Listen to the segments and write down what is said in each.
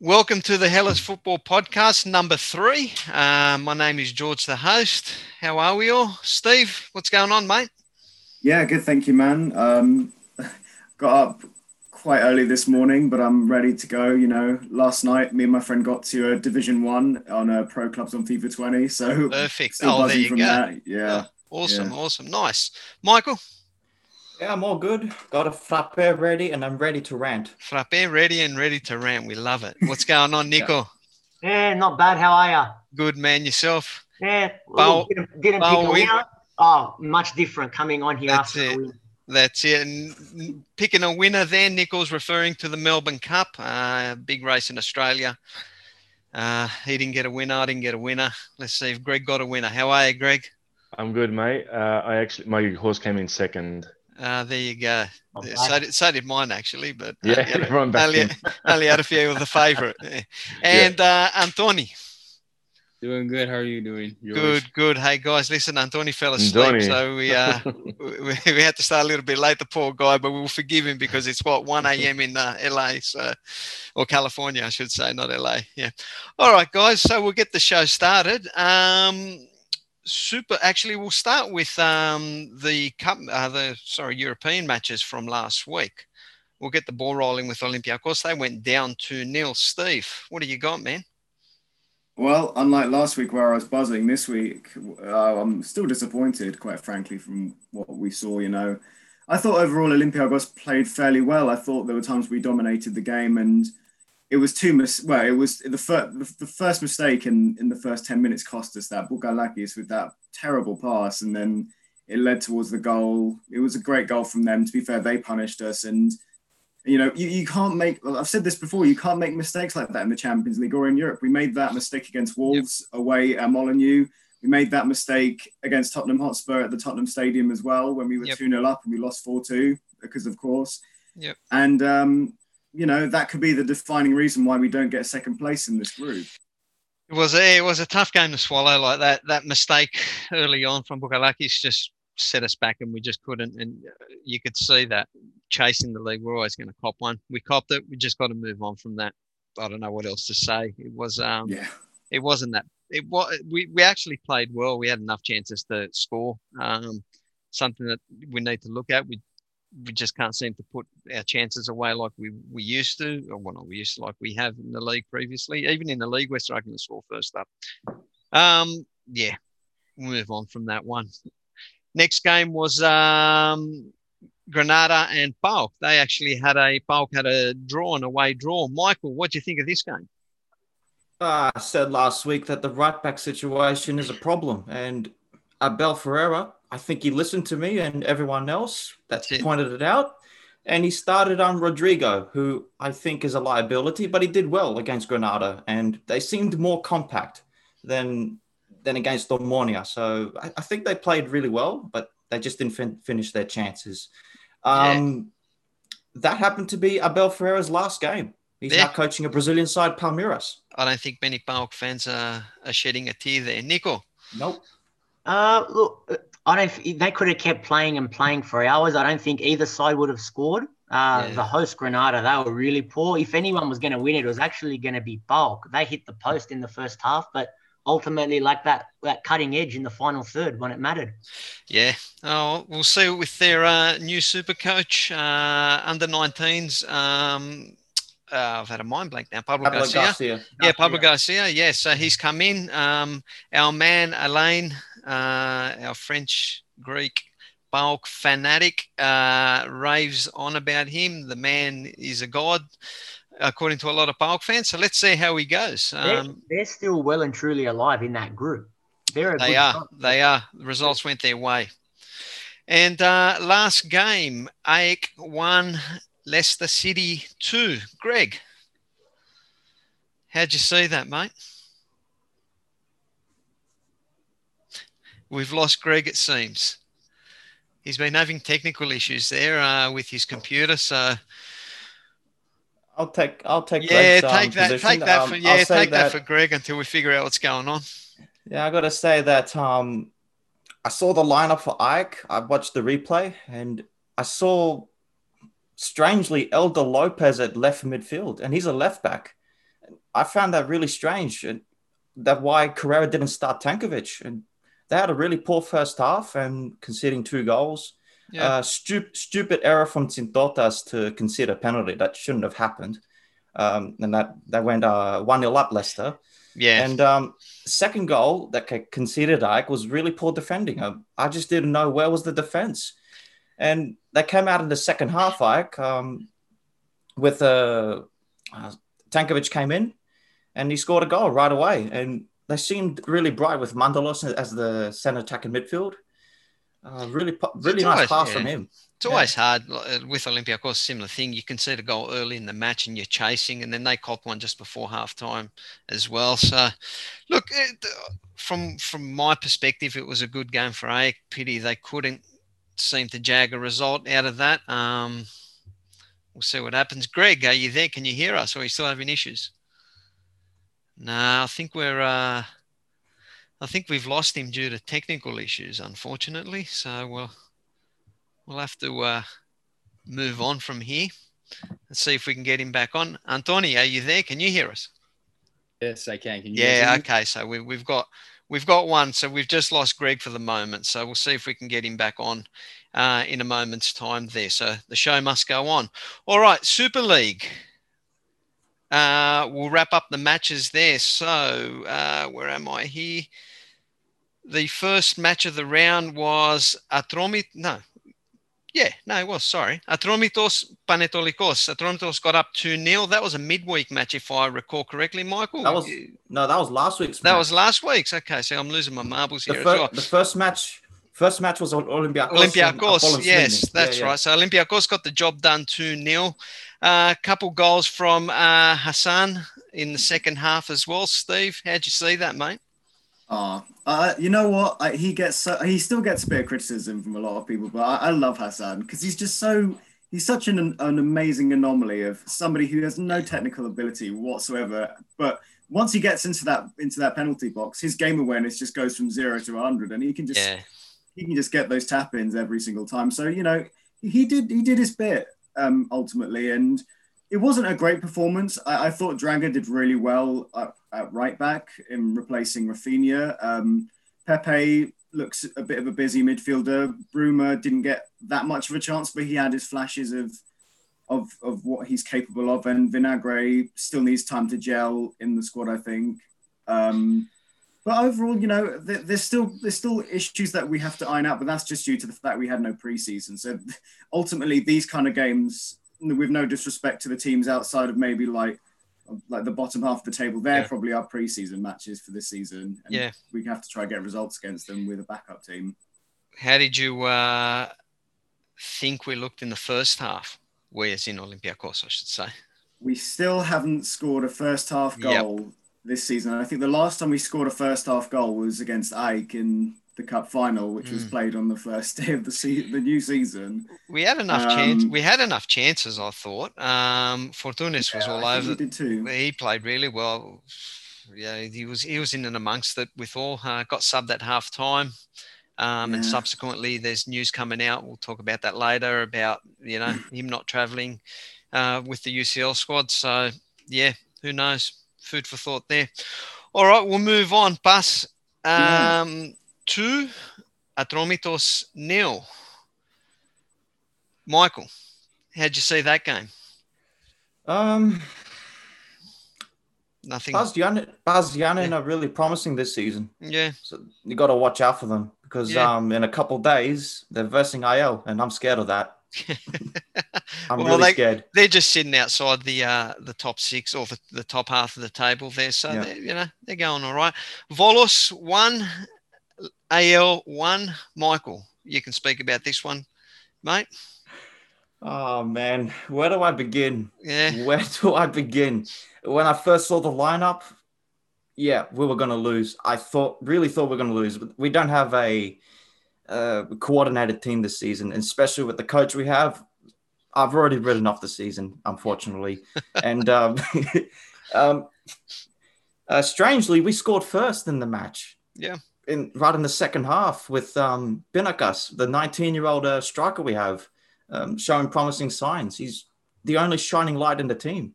Welcome to the Hellas Football Podcast, number three. Uh, my name is George, the host. How are we all? Steve, what's going on, mate? Yeah, good. Thank you, man. Um, got up quite early this morning, but I'm ready to go. You know, last night me and my friend got to a Division One on a Pro Clubs on FIFA 20. So perfect. Oh, there you go. That. Yeah. Awesome, yeah. awesome, nice. Michael. Yeah, I'm all good. Got a frappe ready and I'm ready to rant. Frappe ready and ready to rant. We love it. What's going on, Nico? yeah, not bad. How are you? Good, man. Yourself? Yeah. Well, didn't, didn't pick a winner. Oh, much different coming on here That's after it. the win. That's it. And picking a winner there, Nichols referring to the Melbourne Cup, uh, big race in Australia. Uh, he didn't get a winner. I didn't get a winner. Let's see if Greg got a winner. How are you, Greg? I'm good, mate. Uh, I actually my horse came in second. Uh, there you go. So did, so did mine actually, but yeah, uh, everyone only, only had a few of the favourite. And yeah. uh, Antoni. Doing good. How are you doing? Yours? Good, good. Hey guys, listen, Antoni fell asleep, Antoni. so we uh we, we, had to start a little bit late. The poor guy, but we'll forgive him because it's what one a.m. in uh, LA, so or California, I should say, not LA. Yeah. All right, guys. So we'll get the show started. Um, super. Actually, we'll start with um, the cup, uh, the sorry, European matches from last week. We'll get the ball rolling with Olympiacos. They went down to nil. Steve, what do you got, man? Well, unlike last week where I was buzzing, this week uh, I'm still disappointed, quite frankly, from what we saw. You know, I thought overall Olympiacos played fairly well. I thought there were times we dominated the game, and it was two mis- well, it was the first the first mistake in in the first ten minutes cost us that Bouchalakis with that terrible pass, and then it led towards the goal. It was a great goal from them. To be fair, they punished us and you know, you, you can't make, well, I've said this before, you can't make mistakes like that in the Champions League or in Europe. We made that mistake against Wolves yep. away at Molineux. We made that mistake against Tottenham Hotspur at the Tottenham Stadium as well when we were 2 yep. 0 up and we lost 4 2 because, of course. Yep. And, um, you know, that could be the defining reason why we don't get second place in this group. It was a, it was a tough game to swallow. Like that that mistake early on from Bouchalakis just set us back and we just couldn't. And you could see that chasing the league, we're always going to cop one. We copped it. We just got to move on from that. I don't know what else to say. It was, um, yeah, it wasn't that. It was. We we actually played well. We had enough chances to score. Um, something that we need to look at. We we just can't seem to put our chances away like we, we used to, or well, not we used to, like we have in the league previously. Even in the league, we're struggling to score first up. Um, yeah, we'll move on from that one. Next game was um, Granada and PAOK. They actually had a PAOK had a draw, an away draw. Michael, what do you think of this game? Uh, I said last week that the right back situation is a problem, and Abel Ferreira, I think he listened to me and everyone else that pointed it out, and he started on Rodrigo, who I think is a liability, but he did well against Granada, and they seemed more compact than than against Omonia. So I, I, think they played really well, but they just didn't fin- finish their chances. Um, yeah. That happened to be Abel Ferreira's last game. He's yeah. now coaching a Brazilian side, Palmeiras. I don't think many PAOK fans are, are shedding a tear there. Nico? Nope. Uh, look, I don't. They could have kept playing and playing for hours. I don't think either side would have scored. Uh, yeah. The host Granada, they were really poor. If anyone was going to win it, it was actually going to be PAOK. They hit the post in the first half, but ultimately like that that cutting edge in the final third when it mattered. Yeah, oh, we'll see with their uh, new super coach uh, under 19s. Um, uh, I've had a mind blank now. Pablo, Pablo Garcia. Garcia. Yeah, Pablo Garcia. Yes, yeah, so he's come in. Um, our man Alain, uh, our French Greek PAOK fanatic, uh, raves on about him. The man is a god according to a lot of PAOK fans. So let's see how he goes. Um, they're, they're, still well and truly alive in that group. They're they are. They are. The results went their way. And uh, last game, AEK won, Leicester City two. Greg, how'd you see that, mate? We've lost Greg, it seems. He's been having technical issues there uh, with his computer, so I'll take I'll take yeah Greg's, um, take that position. take that um, for yeah take that, that, for Greg until we figure out what's going on. Yeah, I got to say that um, I saw the lineup for Ike. I watched the replay and I saw strangely, Helder Lopes at left midfield, and he's a left back. I found that really strange. And that why Carrera didn't start Tankovic. And they had a really poor first half and conceding two goals. Yeah. Uh, stup- stupid error from Tsintotas to concede a penalty that shouldn't have happened. Um, and that, that went uh, 1 0 up Leicester. Yeah. And um, second goal that conceded Ike was really poor defending. I, I just didn't know where was the defense. And they came out in the second half, Ike, um, with a uh, uh, Tankovic came in and he scored a goal right away. And they seemed really bright with Mandalos as the center attacking midfield. Uh, really, really nice always, pass yeah. from him. It's always yeah. hard uh, with Olympiacos. Similar thing. You can see the goal early in the match, and you're chasing, and then they cop one just before half time as well. So, look, it, from from my perspective, it was a good game for AEK. Pity they couldn't seem to jag a result out of that. Um, we'll see what happens. Greg, are you there? Can you hear us, or are you still having issues? No, I think we're. Uh, I think we've lost him due to technical issues, unfortunately. So we'll we'll have to uh, move on from here and see if we can get him back on. Antoni, are you there? Can you hear us? Yes, I can. can yeah. Okay. So we, we've got we've got one. So we've just lost Greg for the moment. So we'll see if we can get him back on uh, in a moment's time there. So the show must go on. All right, Super League. Uh, we'll wrap up the matches there. So, uh, where am I here? The first match of the round was Atromit. No, yeah, no, it was. Sorry. Atromitos Panetolikos. Atromitos got up 2 0. That was a midweek match, if I recall correctly, Michael. That was No, that was last week's That match. was last week's. Okay, so I'm losing my marbles the here fir- as well. The first match. First match was Olympiacos. Olympiacos, yes, that's yeah, yeah. right. So Olympiacos got the job done 2 0. A uh, couple goals from uh, Hassan in the second half as well. Steve, how'd you see that, mate? Oh, uh, you know what? I, he gets he still gets a bit of criticism from a lot of people, but I, I love Hassan because he's just so he's such an an amazing anomaly of somebody who has no technical ability whatsoever, but once he gets into that into that penalty box, his game awareness just goes from zero to hundred, and he can just yeah. he can just get those tap ins every single time. So you know he did he did his bit um, ultimately. And it wasn't a great performance. I, I thought Drager did really well at, at, right back in replacing Rafinha. Um, Pepe looks a bit of a busy midfielder. Bruma didn't get that much of a chance, but he had his flashes of of, of what he's capable of. And Vinagre still needs time to gel in the squad, I think. Um, but overall, you know, there's still there's still issues that we have to iron out, but that's just due to the fact we had no preseason. So ultimately, these kind of games, with no disrespect to the teams outside of maybe like like the bottom half of the table, they're yeah. probably our preseason matches for this season. And yeah, we have to try and get results against them with a backup team. How did you uh, think we looked in the first half? Whereas in Olympiacos, I should say. We still haven't scored a first half goal. Yep this season. I think the last time we scored a first half goal was against AEK in the cup final, which mm. was played on the first day of the se- the new season. We had enough um, chance. We had enough chances, I thought. Um, Fortounis yeah, was all over. He did too. He played really well. Yeah, he was he was in and amongst it with all. Uh, got subbed at half time. Um, yeah. And subsequently, there's news coming out. We'll talk about that later about you know him not travelling uh, with the UCL squad. So yeah, who knows? Food for thought there. All right, we'll move on. Pass um, to Atromitos nil. Michael, how'd you see that game? Um, nothing. PAS Giannina, yeah. are really promising this season. Yeah. So you got to watch out for them because yeah. um, in a couple days they're versing IL, and I'm scared of that. I'm well, really they, scared. They're just sitting outside the uh, the top six or the, the top half of the table there, so yeah. you know they're going all right. Volos one, AEL one. Michael, you can speak about this one, mate. Oh man, where do I begin? Yeah, where do I begin? When I first saw the lineup, yeah, we were going to lose. I thought, really thought we are going to lose. But we don't have a uh, coordinated team this season, especially with the coach we have. I've already written off the season, unfortunately. and um, um, uh, strangely, we scored first in the match. Yeah. In right in the second half with um, Binakas, the 19 year old uh, striker we have. um, showing promising signs. He's the only shining light in the team.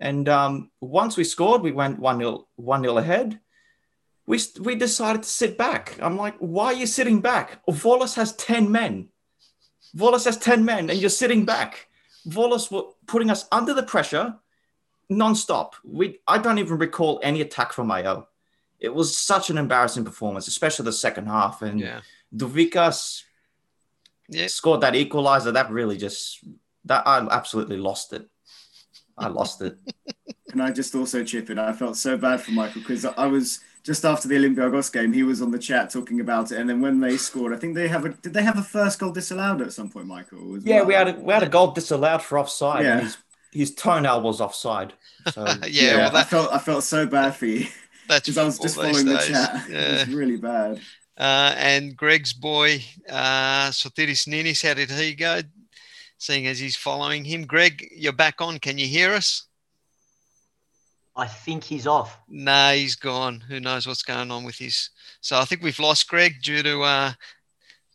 And um, once we scored, we went 1 0 one nil ahead. We, we decided to sit back. I'm like, why are you sitting back? Volos has 10 men. Volos has 10 men, and you're sitting back. Volos were putting us under the pressure non-stop. We I don't even recall any attack from AO. It was such an embarrassing performance, especially the second half. And Yeah. Douvikas Yeah. scored that equalizer. That really just that I absolutely lost it. I lost it. Can I just also chip in? I felt so bad for Michael because I was just after the Olympiacos game. He was on the chat talking about it, and then when they scored, I think they have a did they have a first goal disallowed at some point, Michael? as Yeah, well? we had a, we had a goal disallowed for offside. Yeah. His, his toenail was offside. So yeah, Yeah, well, I felt I felt so bad for you because I was just football these following the days. chat. It Yeah. was really bad. Uh, and Greg's boy, uh, Sotiris Ninis, how did he go? Seeing as he's following him. Greg, you're back on. Can you hear us? I think he's off. No, he's gone. Who knows what's going on with his. So I think we've lost Greg due to uh,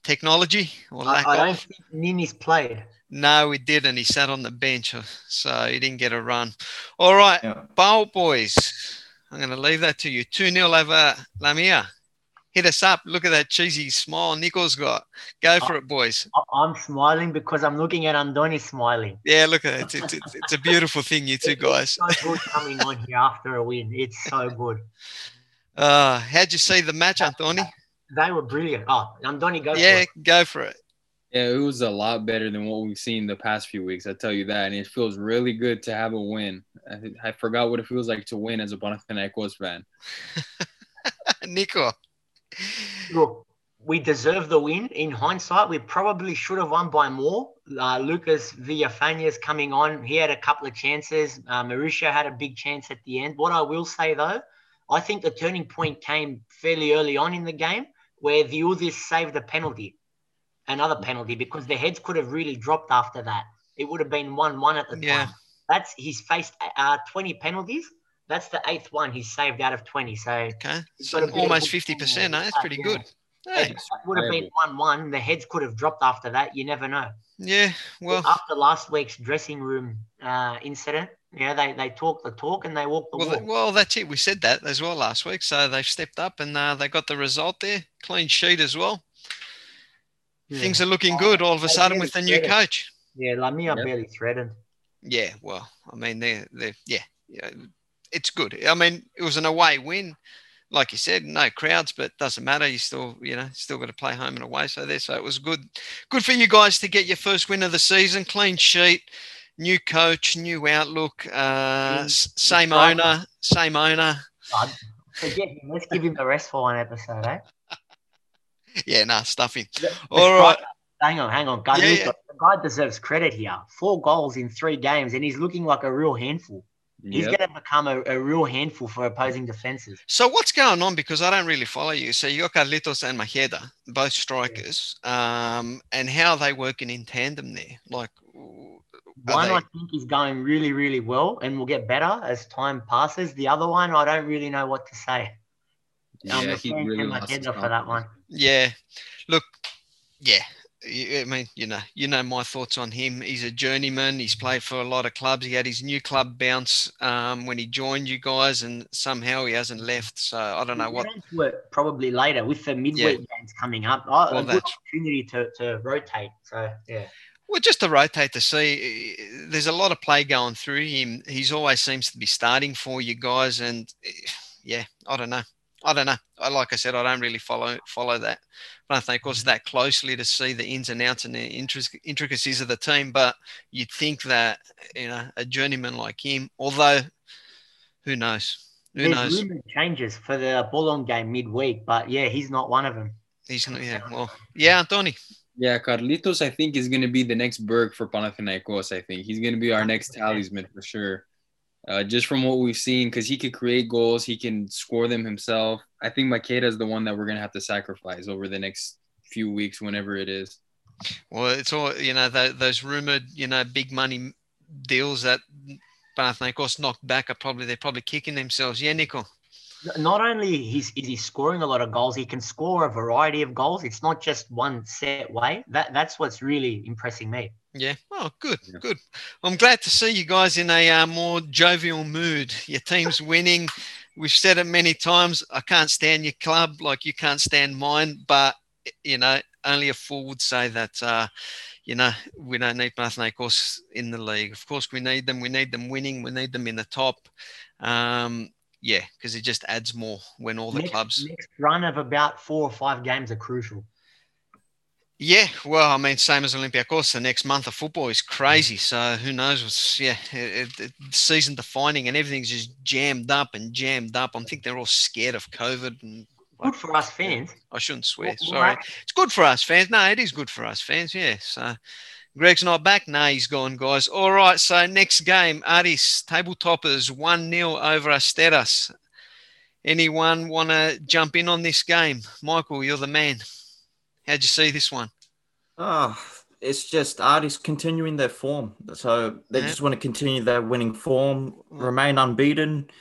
technology or I, lack I don't of. think Ninis played. No, he didn't. He sat on the bench, so he didn't get a run. All right, yeah. Bowl boys. I'm going to leave that to you. 2 0 over Lamia. Hit us up. Look at that cheesy smile Nico's got. Go for it, boys. I- I'm smiling because I'm looking at Andoni smiling. Yeah, look at it. It's, it's, it's, it's a beautiful thing, you two guys. It's so good coming on here after a win. It's so good. Uh, how'd you see the match, Anthony? They were brilliant. Oh, Andoni, go Yeah, for it. go for it. Yeah, it was a lot better than what we've seen the past few weeks. I tell you that, and it feels really good to have a win. I, I forgot what it feels like to win as a Panathinaikos fan. Nico. Look, we deserve the win. In hindsight, we probably should have won by more. Uh, Lucas Villafañez coming on. He had a couple of chances. Uh, Mauricio had a big chance at the end. What I will say, though, I think the turning point came fairly early on in the game where Dioudis saved a penalty, another penalty, because their heads could have really dropped after that. It would have been 1 1 at the Yeah. time. That's He's faced uh, 20 penalties. That's the eighth one he's saved out of 20. So Okay. So got a bit of almost 50%. form Eh? That's pretty Yeah. good. if Hey, that would have been 1 1, the heads could have dropped after that. You never know. yeah. Well, after last week's dressing room uh, incident, you know, they, they talk the talk and they walk the well, walk. well, that's it. We said that as well last week. So they've stepped up and uh, they got the result there. Clean sheet as well. Yeah. Things are looking good all of a sudden with the new coach. Yeah, Lamia Yep. barely threatened. Yeah, well, I mean, they're, they're yeah, yeah, it's good. I mean, it was an away win, like you said, no crowds, but doesn't matter. You still, you know, still got to play home and away. So there, so it was good, good for you guys to get your first win of the season, clean sheet, new coach, new outlook, uh, s- same right. owner, same owner. God, forget him. Let's give him the rest for one episode, eh? Yeah, nah, the All right. Hang on, hang on. Carlito, Yeah, yeah. The guy deserves credit here. Four goals in three games, and he's looking like a real handful. He's Yep. going to become a, a real handful for opposing defenses. So what's going on? Because I don't really follow you. So you got Carlitos and Macheda, both strikers, um, and how are they working in tandem there? Like, One they- I think is going really, really well and will get better as time passes. The other one, I don't really know what to say. I'm Yeah, a he really of lost his Macheda for that one. yeah, look, yeah. I mean, you know, you know my thoughts on him. He's a journeyman. He's played for a lot of clubs. He had his new club bounce um, when he joined you guys, and somehow he hasn't left. So I don't know what. get into it probably later with the midweek games coming up. Oh, Well, a good that's- opportunity to, to rotate. So yeah, Well, just to rotate to see, there's a lot of play going through him. He's always seems to be starting for you guys, and eh, yeah, I don't know. I don't know. I, like I said, I don't really follow follow that. I don't think, of course, mm-hmm. that closely to see the ins and outs and the intricacies of the team. But you'd think that you know a journeyman like him, although who knows? Who there's knows? rumored changes for the Boulogne game midweek, but yeah, he's not one of them. He's gonna, yeah. Well, yeah, Antoni. Yeah, Carlitos, I think is going to be the next Berg for Panathinaikos. I think he's going to be our next talisman for sure. Uh, just from what we've seen, because he could create goals, he can score them himself. I think Macheda is the one that we're going to have to sacrifice over the next few weeks, whenever it is. Well, it's all you know. Those, those rumored, you know, big money deals that Panathinaikos knocked back are probably they're probably kicking themselves. Yeah, Nico. not only is, is he scoring a lot of goals, he can score a variety of goals. It's not just one set way. That that's what's really impressing me. Yeah. Oh, good, yeah. good. I'm glad to see you guys in a uh, more jovial mood. Your team's winning. We've said it many times. I can't stand your club like you can't stand mine, but you know, only a fool would say that. Uh, you know, we don't need Panathinaikos in the league. Of course, we need them. We need them winning. We need them in the top. Um, yeah, because it just adds more when all the next, clubs. Next run of about four or five games are crucial. Yeah, well, I mean, same as Olympiacos. The next month of football is mm. crazy. So who knows what's yeah, it, it, season defining, and everything's just jammed up and jammed up. I think they're all scared of COVID and. Good for us fans. I shouldn't swear. Sorry, it's good for us fans. No, it is good for us fans. Yeah. So, Greg's not back. No, he's gone, guys. All right. So next game, Aris table toppers one 0 over Asteras. Anyone want to jump in on this game? Michael, you're the man. How'd you see this one? Oh, it's just Aris continuing their form. So they yeah. just want to continue their winning form, remain unbeaten,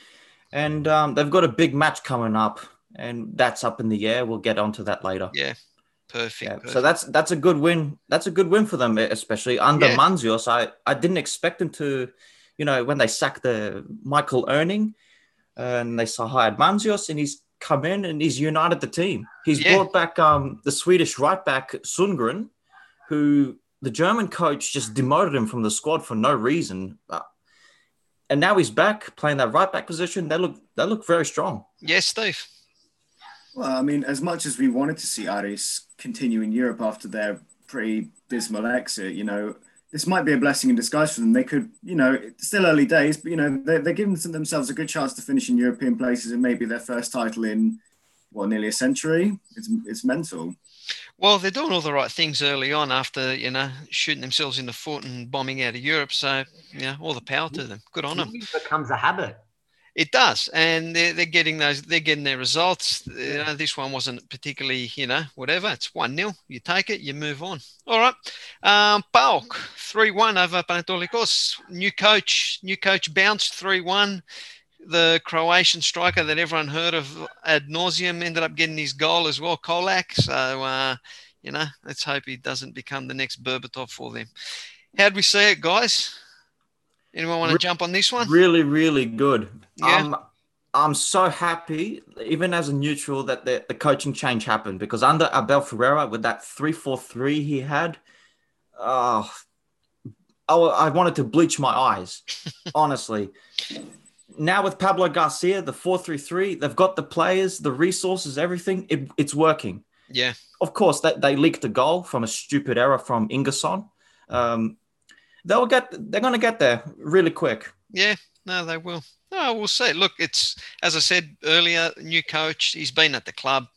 and um, they've got a big match coming up, and that's up in the air. We'll get onto that later. Yeah, perfect. Yeah. perfect. So that's that's a good win. That's a good win for them, especially under yeah. Mantzios. I I didn't expect them to, you know, when they sacked the Michael Oenning, and they saw hired Mantzios, and he's come in and he's united the team. He's yeah. brought back um, the Swedish right back Sundgren, who the German coach just demoted him from the squad for no reason. Uh, and now he's back playing that right back position. They look they look very strong. Yes, Steve. Well, I mean, as much as we wanted to see Aris continue in Europe after their pretty dismal exit, you know, this might be a blessing in disguise for them. They could, you know, it's still early days, but you know, they're, they're giving themselves a good chance to finish in European places and maybe their first title in what nearly a century. It's it's mental. Well, they're doing all the right things early on after you know shooting themselves in the foot and bombing out of Europe. So yeah, all the power to them. Good on them. It becomes a habit. It does, and they're, they're getting those. They're getting their results. You know, this one wasn't particularly, you know, whatever. It's one 0 You take it, you move on. All right. Um, three one over Panetolikos. New coach, new coach bounced three one. The Croatian striker that everyone heard of ad nauseum ended up getting his goal as well, Kolak. So, uh, you know, let's hope he doesn't become the next Berbatov for them. How'd we see it, guys? Anyone want to Re- jump on this one? Really, really good. Yeah. Um, I'm so happy, even as a neutral, that the, the coaching change happened because under Abel Ferreira, with that 3 4 3 he had, oh, I, I wanted to bleach my eyes, honestly. now with Pablo Garcia, the 4 3 3, they've got the players, the resources, everything. It, it's working. Yeah. Of course, that they leaked a goal from a stupid error from Ingason. Um, they'll get, they're going to get there really quick. Yeah, no, they will. No, we'll see. Look, it's as I said earlier, new coach. He's been at the club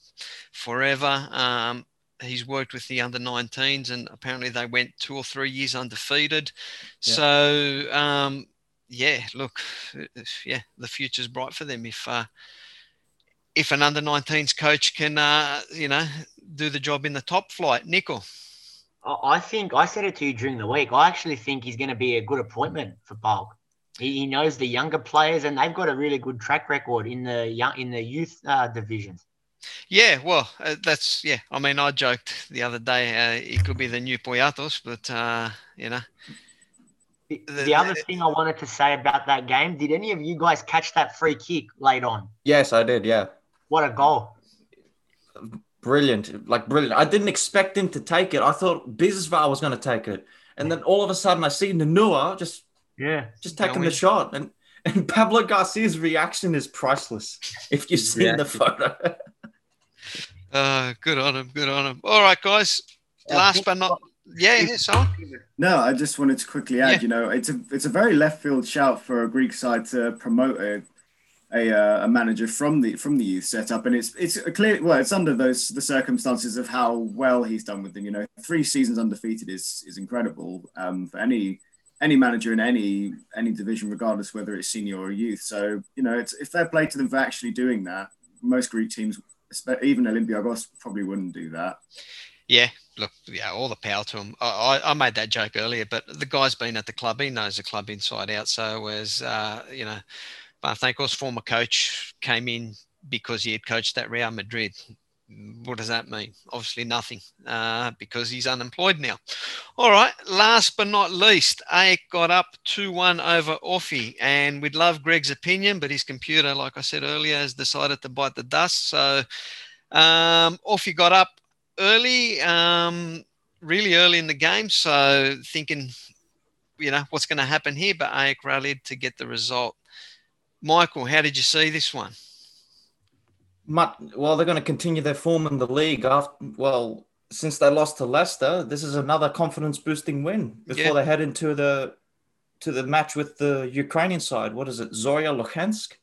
forever. Um, he's worked with the under 19s, and apparently they went two or three years undefeated. Yeah. So, um, yeah, look, yeah, the future's bright for them if uh, if an under 19s coach can, uh, you know, do the job in the top flight. Nickel. I think I said it to you during the week. I actually think he's going to be a good appointment for PAOK. He, he knows the younger players, and they've got a really good track record in the young in the youth uh, divisions. Yeah, well, uh, that's yeah. I mean, I joked the other day uh, he could be the new Poyatos, but uh, you know. The, the, other thing I wanted to say about that game: Did any of you guys catch that free kick late on? Yes, I did. Yeah. What a goal! Brilliant, like brilliant. I didn't expect him to take it. I thought Bidzvar was going to take it, and then all of a sudden I see Nanua just yeah. Just taking the shot. And and Pablo Garcia's reaction is priceless. If you've seen yeah. the photo. uh, good on him. Good on him. All right, guys. Last but not yeah, yeah, so No, I just wanted to quickly add. Yeah. You know, it's a it's a very left field shout for a Greek side to promote a a, uh, a manager from the from the youth setup, and it's it's clear. Well, it's under those the circumstances of how well he's done with them. You know, three seasons undefeated is is incredible um, for any any manager in any any division, regardless whether it's senior or youth. So you know, it's if fair play to them for actually doing that. Most Greek teams, even Olympiacos, probably wouldn't do that. Yeah, look, yeah, all the power to him. I, I, made that joke earlier, but the guy's been at the club. He knows the club inside out. So as uh, you know, Panathinaikos former coach came in because he had coached at Real Madrid. What does that mean? Obviously, nothing uh, because he's unemployed now. All right, last but not least, AEK got up 2 1 over OFI, and we'd love Greg's opinion, but his computer, like I said earlier, has decided to bite the dust. So, um, OFI got up early, um, really early in the game. So, thinking, you know, what's going to happen here, but AEK rallied to get the result. Michael, how did you see this one? well, they're going to continue their form in the league. After well, since they lost to Leicester, this is another confidence boosting win before yeah. they head into the to the match with the Ukrainian side. What is it, Zorya Luhansk?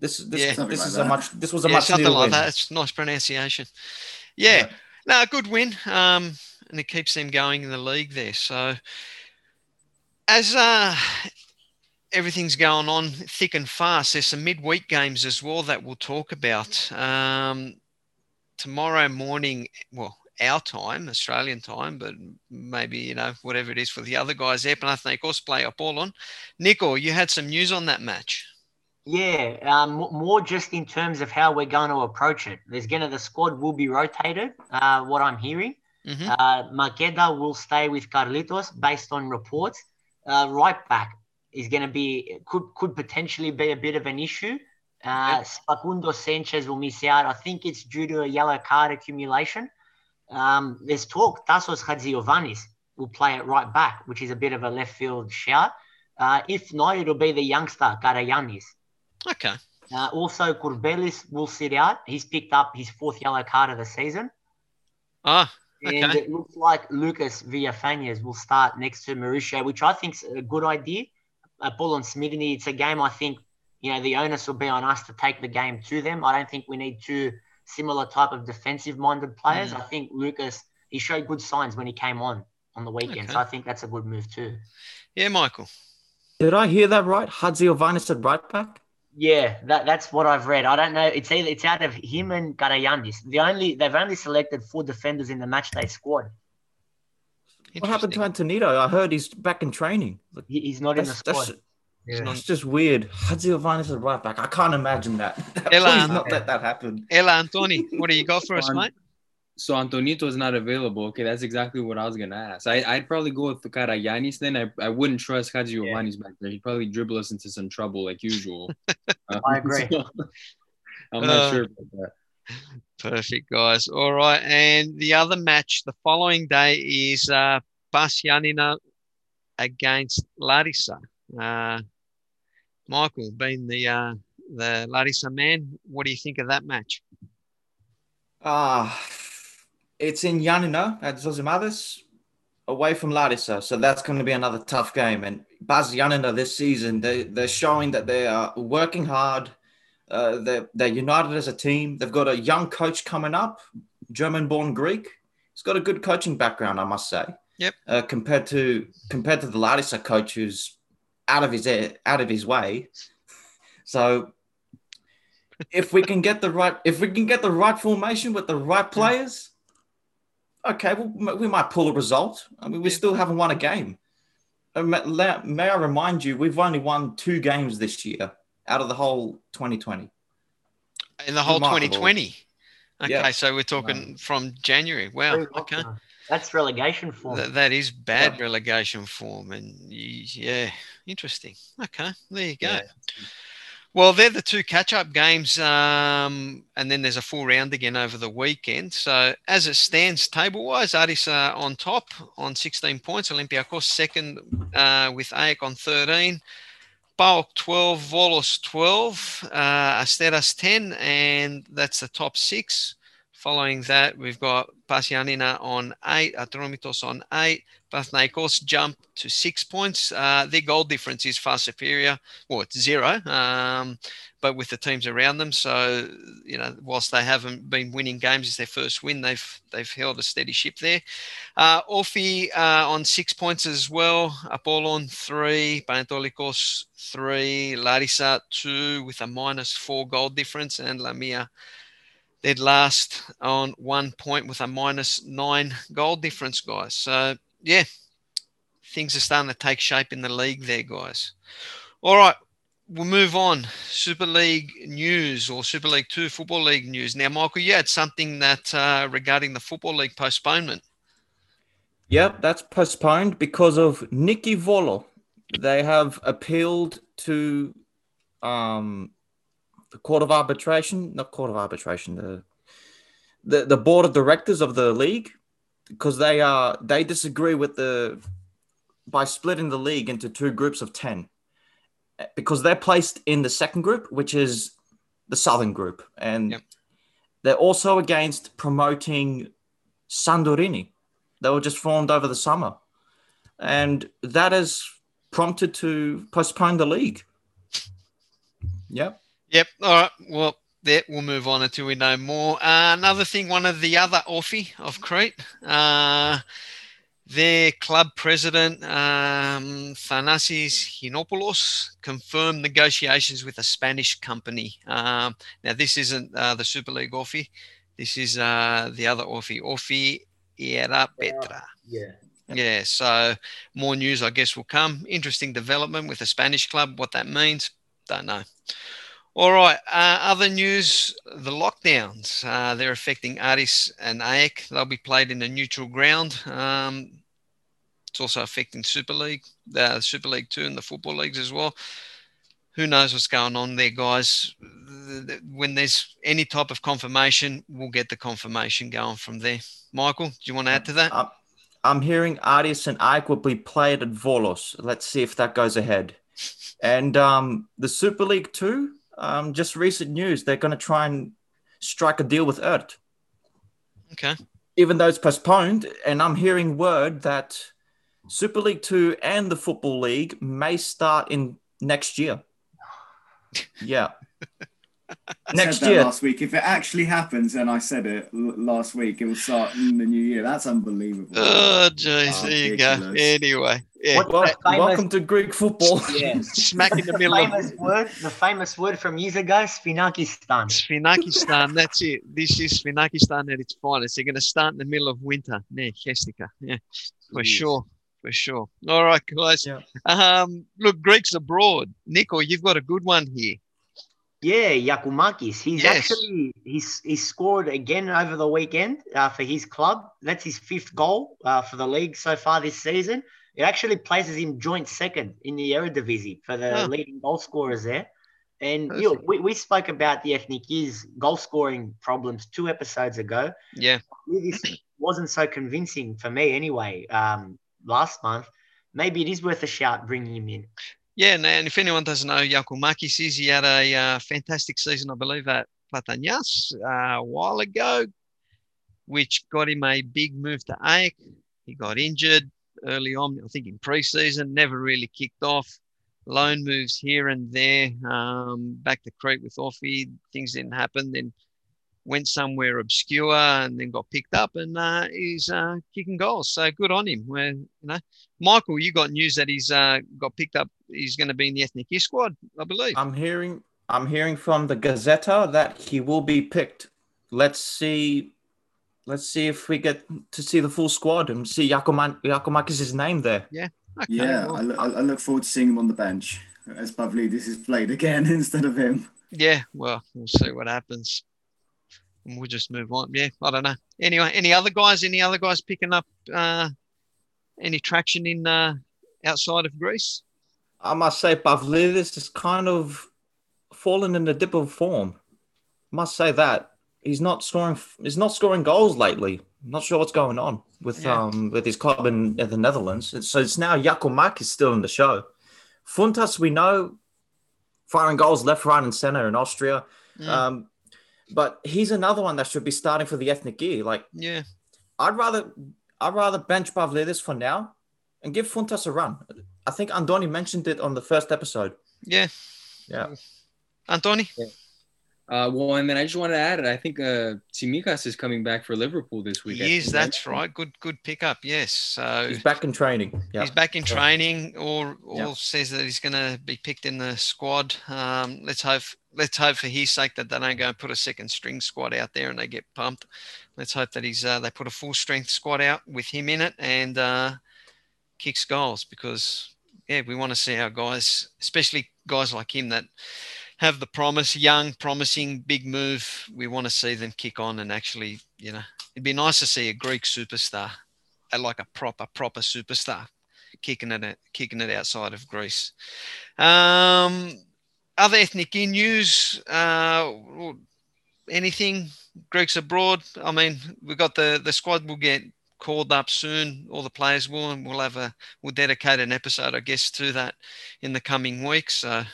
This this yeah. this like is that. a much this was a yeah, much something like win. that. It's nice pronunciation. Yeah, yeah. no, good win. Um, and it keeps them going in the league there. So as uh everything's going on thick and fast. There's some midweek games as well that we'll talk about. Um, tomorrow morning, well, our time, Australian time, but maybe, you know, whatever it is for the other guys there. Panathinaikos play Apollon. Nico, you had some news on that match. Yeah, um, more just in terms of how we're going to approach it. There's going to, the squad will be rotated, uh, what I'm hearing. Mm-hmm. Uh, Macheda will stay with Carlitos based on reports. Uh, right back, is going to be could could potentially be a bit of an issue. Uh, Facundo Sanchez will miss out. I think it's due to a yellow card accumulation. Um, there's talk Tassos Hadziovanis will play it right back, which is a bit of a left field shout. Uh, if not, it'll be the youngster Karayanis. Okay. Uh, also, Kourbelis will sit out. He's picked up his fourth yellow card of the season. Ah, okay. And it looks like Lucas Villafañez will start next to Mauricio, which I think is a good idea Apollon Smyrnis. It's a game I think you know the onus will be on us to take the game to them. I don't think we need two similar type of defensive minded players. Mm. I think Lucas he showed good signs when he came on on the weekend, okay. so I think that's a good move too. Yeah, Michael. Did I hear that right? Hadziovanis at right back. Yeah, that, that's what I've read. I don't know. It's either it's out of him and Karayanis. The only they've only selected four defenders in the matchday squad. What happened to Antonito? I heard he's back in training. he's not that's, in the squad. That's, yeah. It's just weird. Hadziovanis is right back. I can't imagine that. Ella, Please not let that happen. Ella Antoni, what do you got for us, mate? So Antonito is not available. Okay, that's exactly what I was gonna ask. I, would probably go with the Karayanis then. I, I wouldn't trust Hadziovanis yeah. back there. He'd probably dribble us into some trouble like usual. uh, I agree. So I'm not uh, sure about that. Perfect, guys. All right. And the other match the following day is uh, PAS Giannina against Larissa. Uh, Michael, being the uh, the Larissa man, what do you think of that match? Ah, uh, it's in Yanina at Zosimades, away from Larissa, so that's going to be another tough game. And PAS Giannina this season, they they're showing that they are working hard uh, they're, they're united as a team. They've got a young coach coming up, German born Greek. He's got a good coaching background, I must say. Yep. Uh, compared to compared to the Larissa coach who's out of his out of his way. So if we can get the right if we can get the right formation with the right players, okay, well, we might pull a result. I mean, we still haven't won a game. Uh, may I remind you, we've only won two games this year out of the whole 2020. In the whole Remarkable. 2020. Okay, yeah. so we're talking no. from January. Wow. Okay. That's relegation form. Th- that is bad yeah. relegation form, and yeah, interesting. Okay, there you go. Yeah. Well, they're the two catch-up games, um, and then there's a full round again over the weekend. So, as it stands table-wise, Aris are on top on 16 points. Olympiacos second uh, with AEK on 13. PAOK 12, Volos 12, uh, Asteras 10, and that's the top six. Following that, we've got PAS Giannina on eight, Atromitos on eight, Panathinaikos jump to six points. Uh, their goal difference is far superior. Well, it's zero, um, but with the teams around them. So, you know, whilst they haven't been winning games, it's their first win. They've they've held a steady ship there. Uh, OFI uh, on six points as well. Apollon three, Panetolikos three, Larissa two with a minus four goal difference, and Lamia dead last on one point with a minus nine goal difference, guys. So yeah, things are starting to take shape in the league there, guys. All right, we'll move on. Super League news or Super League Two Football League news. Now, Michael, you had something that uh, regarding the Football League postponement. Yep, that's postponed because of Nicky Volo. They have appealed to um, the Court of Arbitration, not Court of Arbitration, the the, the board of directors of the league, because they are they disagree with the by splitting the league into two groups of ten, because they're placed in the second group, which is the southern group, and yep. they're also against promoting Santorini. They were just formed over the summer, and that has prompted to postpone the league. Yep. Yep. All right. Well, there we'll move on until we know more. Uh, another thing, one of the other OFI of Crete, uh, their club president, um, Thanasis Hinopoulos, confirmed negotiations with a Spanish company. Um, now, this isn't uh, the Super League OFI. This is uh, the other Orphi, Orphi Era Petra. Yeah. Yeah, so more news, I guess, will come. Interesting development with a Spanish club. What that means, don't know. All right. Uh, other news: the lockdowns. Uh, they're affecting Aris and AEK. They'll be played in a neutral ground. Um, it's also affecting Super League, the Super League Two, and the football leagues as well. Who knows what's going on there, guys? When there's any type of confirmation, we'll get the confirmation going from there. Michael, do you want to add to that? Uh, I'm hearing Aris and AEK will be played at Volos. Let's see if that goes ahead. And um, the Super League Two um, just recent news, they're going to try and strike a deal with ERT. Okay. Even though it's postponed, and I'm hearing word that Super League Two and the Football League may start in next year. Yeah. Next year. last week. If it actually happens, and I said it last week, it will start in the new year. That's unbelievable. Oh, jeez. Oh, there you go. Anyway. Yeah. What, well, famous, welcome to Greek football. Yeah. Smack in the, the middle famous of word, the famous word from years ago, Sphinakistan. Sphinakistan, that's it. This is Sphinakistan at its finest. They're going to start in the middle of winter. Yeah, Kestica. Yeah, for yes. sure. For sure. All right, guys. Yeah. Um, look, Greeks abroad. Nico, you've got a good one here. Yeah, Giakoumakis. He's yes. actually he's he's scored again over the weekend uh, for his club. That's his fifth goal uh, for the league so far this season. It actually places him joint second in the Eredivisie for the leading goal scorers there. And you know, we, we spoke about the Ethnikis goal scoring problems two episodes ago. Yeah. This wasn't so convincing for me anyway um, last month. Maybe it is worth a shout bringing him in. Yeah, and if anyone doesn't know, Giakoumakis is he had a uh, fantastic season, I believe, at Platanias uh, a while ago, which got him a big move to AEK. He got injured early on, I think in pre-season, never really kicked off. Loan moves here and there, um, back to Crete with OFI, things didn't happen. Then went somewhere obscure and then got picked up and uh, he's uh, kicking goals. So good on him. Where you know, Michael, you got news that he's uh, got picked up. He's going to be in the ethnic squad, I believe. I'm hearing. I'm hearing from the Gazzetta that he will be picked. Let's see. Let's see if we get to see the full squad and see Giakoumakis' name there. Yeah. Okay, yeah, well. I, look, I look forward to seeing him on the bench as Pavlidis is played again instead of him. Yeah, well, we'll see what happens and we'll just move on. Yeah, I don't know. Anyway, any other guys? Any other guys picking up uh, any traction in uh, outside of Greece? I must say, Pavlidis is kind of fallen in a dip of form. Must say that he's not scoring. He's not scoring goals lately. I'm not sure what's going on with yeah. um with his club in, in the Netherlands. So it's now is still in the show. Fountas, we know, firing goals left, right, and center in Austria. Mm. Um, but he's another one that should be starting for the Ethniki. Like, yeah, I'd rather I'd rather bench Pavlidis for now and give Fountas a run. I think Andoni mentioned it on the first episode. Yeah, yeah. Antoni. Yeah. Uh, well, and then I just wanted to add, it. I think uh, Tsimikas is coming back for Liverpool this week. He is. That's right. Good, good pickup. Yes. So he's back in training. Yeah. He's back in training. Or, or yeah. says that he's going to be picked in the squad. Um, let's hope. Let's hope for his sake that they don't go and put a second string squad out there and they get pumped. Let's hope that he's uh, they put a full strength squad out with him in it and uh, kicks goals because yeah, we want to see our guys, especially guys like him that have the promise, young, promising, big move. We want to see them kick on and actually, you know, it'd be nice to see a Greek superstar, like a proper, proper superstar, kicking it, kicking it outside of Greece. Um, other ethnic in news. Uh, anything Greeks abroad? I mean, we've got the the squad will get called up soon. All the players will, and we'll have a we'll dedicate an episode, I guess, to that in the coming weeks. So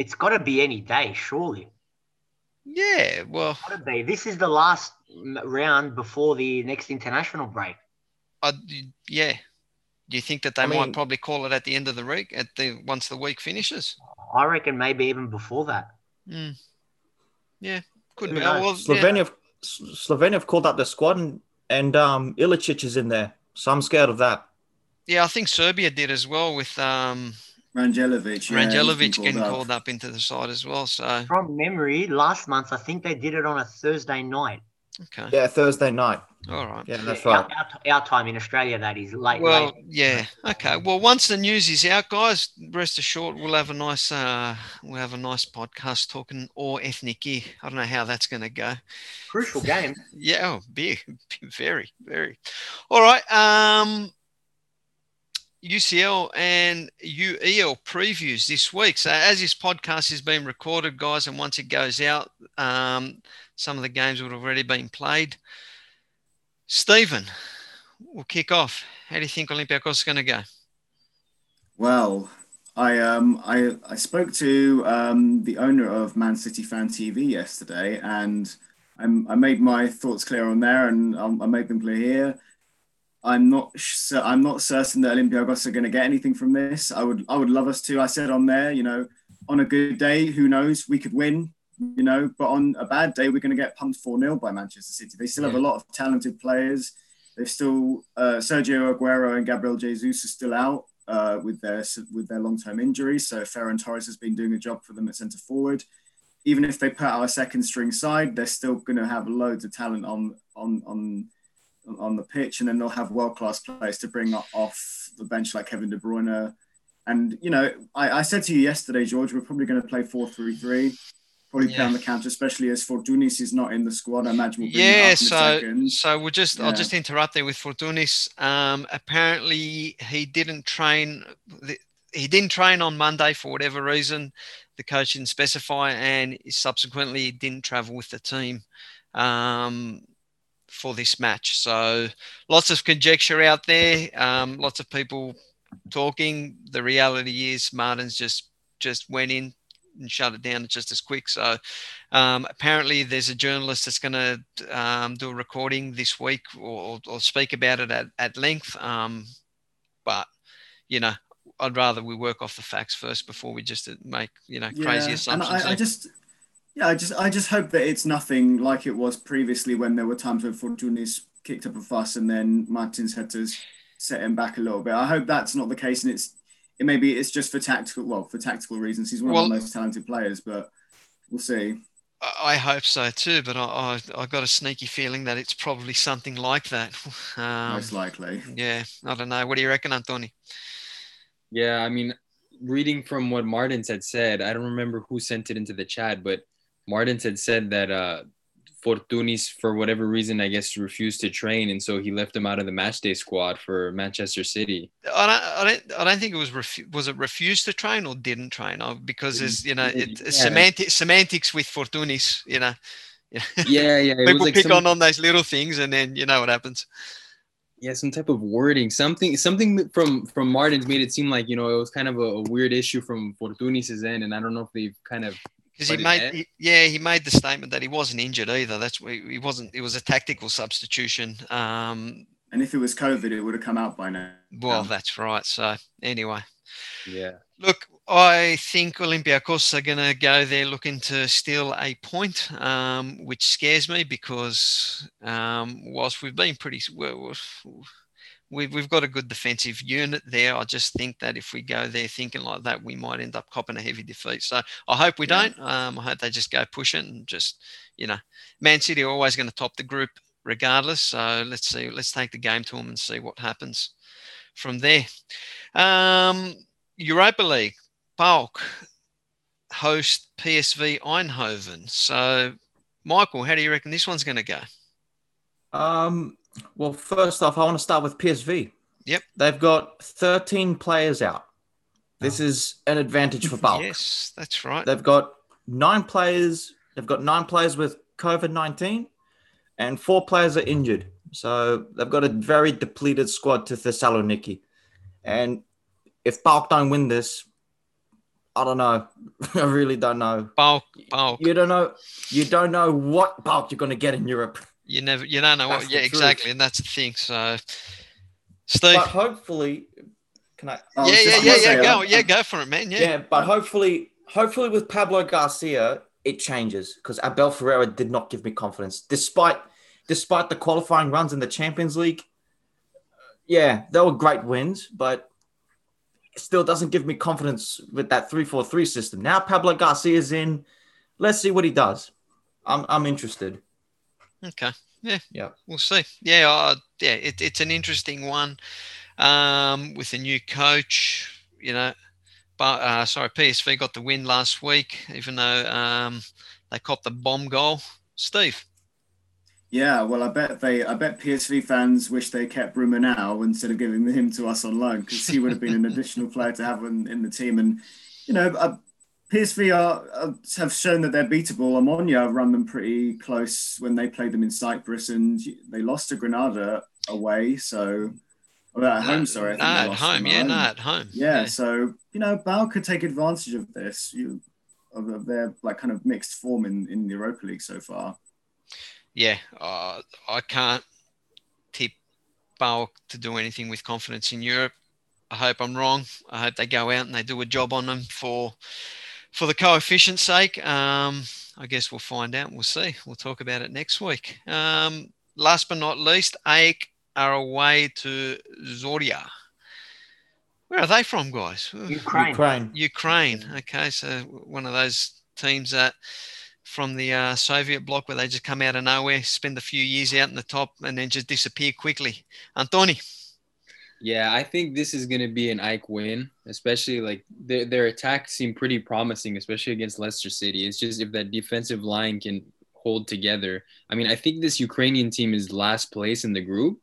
it's got to be any day, surely. Yeah, well, got to be. This is the last round before the next international break. I, yeah. Do you think that they I might probably call it at the end of the week, at the once the week finishes? I reckon maybe even before that. Mm. Yeah, could be. Well, Slovenia, yeah. Slovenia have called up the squad, and, and um, Ilicic is in there, so I'm scared of that. Yeah, I think Serbia did as well with um, Rangelovic. Yeah, Rangelovic getting called, called up into the side as well. So from memory, last month I think they did it on a Thursday night. Okay. Yeah, Thursday night. All right. Yeah, that's right. Our, our, our, time in Australia, that is late. Well, late. yeah. Okay. Well, once the news is out, guys, rest assured we'll have a nice, uh, we'll have a nice podcast talking or ethnic I don't know how that's going to go. Crucial game. yeah. Oh, big, very, very. All right. Um, UCL and UEL previews this week. So, as this podcast is being recorded, guys, and once it goes out, um, some of the games would have already been played. Stephen, we'll kick off. How do you think Olympiacos is going to go? Well, I um I I spoke to um, the owner of Man City Fan TV yesterday, and I'm, I made my thoughts clear on there, and I made them clear here. I'm not I'm not certain that Olympiacos are going to get anything from this. I would I would love us to. I said on there, you know, on a good day, who knows, we could win, you know, but on a bad day, we're going to get pumped 4 0 by Manchester City. They still yeah. have a lot of talented players. They've still uh, Sergio Aguero and Gabriel Jesus are still out uh, with their with their long term injuries. So Ferran Torres has been doing a job for them at centre forward. Even if they put out a second string side, they're still going to have loads of talent on on on on the pitch, and then they'll have world class players to bring off the bench like Kevin De Bruyne. And you know, I, I said to you yesterday, George, we're probably going to play four three three. Probably yeah. play on the counter, especially as Fortounis is not in the squad. I imagine we'll yeah. so so we'll just yeah. I'll just interrupt there with Fortounis. Um, apparently he didn't train. He didn't train on Monday for whatever reason. The coach didn't specify, and subsequently didn't travel with the team. Um, for this match. So lots of conjecture out there, um, lots of people talking. The reality is Martins just just went in and shut it down just as quick. So um, apparently there's a journalist that's going to um, do a recording this week or, or, speak about it at, at length. Um, but you know, I'd rather we work off the facts first before we just make you know crazy yeah, assumptions. I, I, just yeah, I just I just hope that it's nothing like it was previously when there were times when Fortounis kicked up a fuss and then Martins had to set him back a little bit. I hope that's not the case, and it's it maybe it's just for tactical well for tactical reasons. He's one well, of the most talented players, but we'll see. I hope so too, but I, I, I got a sneaky feeling that it's probably something like that. Um, most likely. Yeah, I don't know. What do you reckon, Antoni? Yeah, I mean, reading from what Martins had said, I don't remember who sent it into the chat, but Martins had said that uh, Fortounis, for whatever reason, I guess refused to train, and so he left him out of the matchday squad for Manchester City. I don't, I don't, I don't think it was refu- was it refused to train or didn't train, oh, because there's you know it, yeah. semantic, semantics with Fortounis, you know. Yeah, yeah. People like pick some, on on those little things, and then you know what happens. Yeah, some type of wording, something, something from from Martins made it seem like you know it was kind of a, a weird issue from Fortounis's end, and I don't know if they've kind of because he made, he, yeah, he made the statement that he wasn't injured either. That's he wasn't. It was a tactical substitution. Um, and if it was COVID, it would have come out by now. Well, that's right. So anyway, yeah. Look, I think Olympiacos are going to go there looking to steal a point, um, which scares me because um, whilst we've been pretty, well, we've, we've got a good defensive unit there. I just think that if we go there thinking like that, we might end up copping a heavy defeat. So I hope we yeah. don't. Um, I hope they just go push it and just, you know, Man City are always going to top the group regardless. So let's see, let's take the game to them and see what happens from there. Um, Europa League, PAOK. host PSV Eindhoven. So, Michael, how do you reckon this one's going to go? Um, well, first off, I want to start with PSV. Yep. They've got 13 players out. This oh. is an advantage for PAOK. yes, that's right. They've got nine players. They've got nine players with COVID 19, and four players are injured. So they've got a very depleted squad to Thessaloniki. And if PAOK don't win this, I don't know. I really don't know. PAOK, PAOK. You don't know. You don't know what PAOK you're going to get in Europe. You never. You don't know that's what. Yeah, truth. exactly, and that's the thing. So, Steve. But hopefully, can I? Oh, yeah, yeah, yeah, yeah. Go, yeah, go for it, man. Yeah. Yeah, but hopefully, hopefully with Pablo Garcia, it changes because Abel Ferreira did not give me confidence, despite despite the qualifying runs in the Champions League. Yeah, they were great wins, but still doesn't give me confidence with that 3-4-3 system. Now Pablo Garcia's in. Let's see what he does. I'm I'm interested. Okay. Yeah. Yeah. We'll see. Yeah. Uh, yeah. It, it's an interesting one um, with a new coach. You know, but uh, sorry, PSV got the win last week, even though um, they copped the bomb goal. Steve. Yeah, well, I bet they, I bet PSV fans wish they kept now instead of giving him to us on loan because he would have been an additional player to have in, in the team. And you know, PSV are, uh, have shown that they're beatable. Omonia run them pretty close when they played them in Cyprus, and they lost to Granada away. So, well, at home, sorry. No, at home, yeah, home. no, at home. Yeah, yeah, so you know, Bal could take advantage of this, you, of, their like kind of mixed form in in the Europa League so far yeah, uh, I can't tip PAOK to do anything with confidence in Europe. I hope I'm wrong. I hope they go out and they do a job on them for for the coefficient's sake. Um, I guess we'll find out. We'll see. We'll talk about it next week. Um, last but not least, AEK are away to Zoria. Where are they from, guys? Ukraine. Ukraine. Ukraine. Okay, so one of those teams that from the uh, Soviet bloc where they just come out of nowhere, spend a few years out in the top, and then just disappear quickly. Antoni. Yeah, I think this is going to be an AEK win, especially like their, their attack seemed pretty promising, especially against Leicester City. It's just if that defensive line can hold together. I mean, I think this Ukrainian team is last place in the group.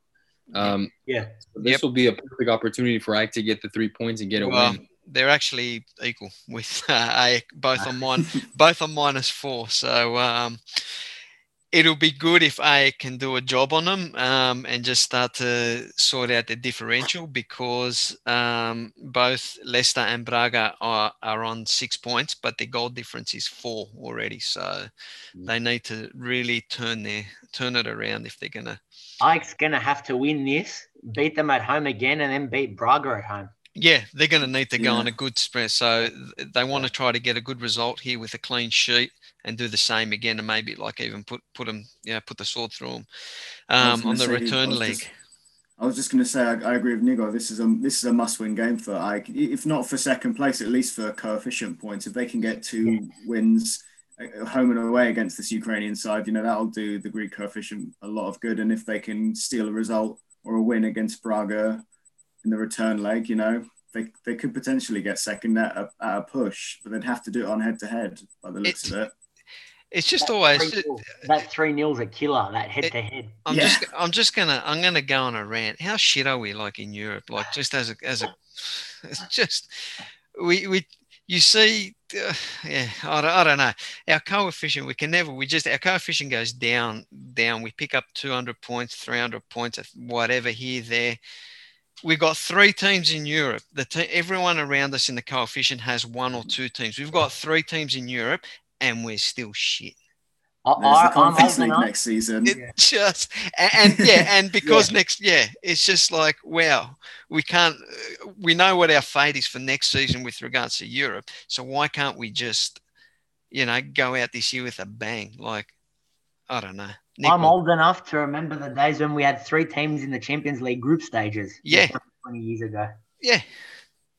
Um, yeah. So this yep. will be a perfect opportunity for AEK to get the three points and get a well, win they're actually equal with uh, both on mine, both on minus four. So um, it'll be good if I can do a job on them um, and just start to sort out the differential because um, both Leicester and Braga are, are on six points, but the goal difference is four already. So mm. they need to really turn their turn it around if they're gonna. AEK's gonna have to win this, beat them at home again, and then beat Braga at home. Yeah, they're going to need to go yeah. on a good spread. So they want to try to get a good result here with a clean sheet and do the same again, and maybe like even put put them, yeah, put the sword through them um, on the say, return leg. Just, I was just going to say, I, I, agree with Nico. This is a this is a must-win game for AEK. If not for second place, at least for coefficient points. If they can get two yeah. wins uh, home and away against this Ukrainian side, you know that'll do the Greek coefficient a lot of good. And if they can steal a result or a win against Braga in the return leg, you know, they, they could potentially get second at a, at a push, but they'd have to do it on head to head by the looks it's, of it. It's just that always three that three nils a killer. That head to head. I'm yeah. just I'm just gonna I'm gonna go on a rant. How shit are we like in Europe? Like just as a as a it's just we we you see uh, yeah I don't, I don't know our coefficient we can never we just our coefficient goes down down we pick up 200 points 300 points whatever here there we've got three teams in Europe. The te- everyone around us in the coefficient has one or two teams. We've got three teams in Europe, and we're still shit. There's the conference league next season. It yeah. just and, and, yeah, and because yeah. next yeah, it's just like wow, we can't. We know what our fate is for next season with regards to Europe. So why can't we just, you know, go out this year with a bang? Like, I don't know. Nick I'm old enough to remember the days when we had three teams in the Champions League group stages. Yeah. 20 years ago. Yeah.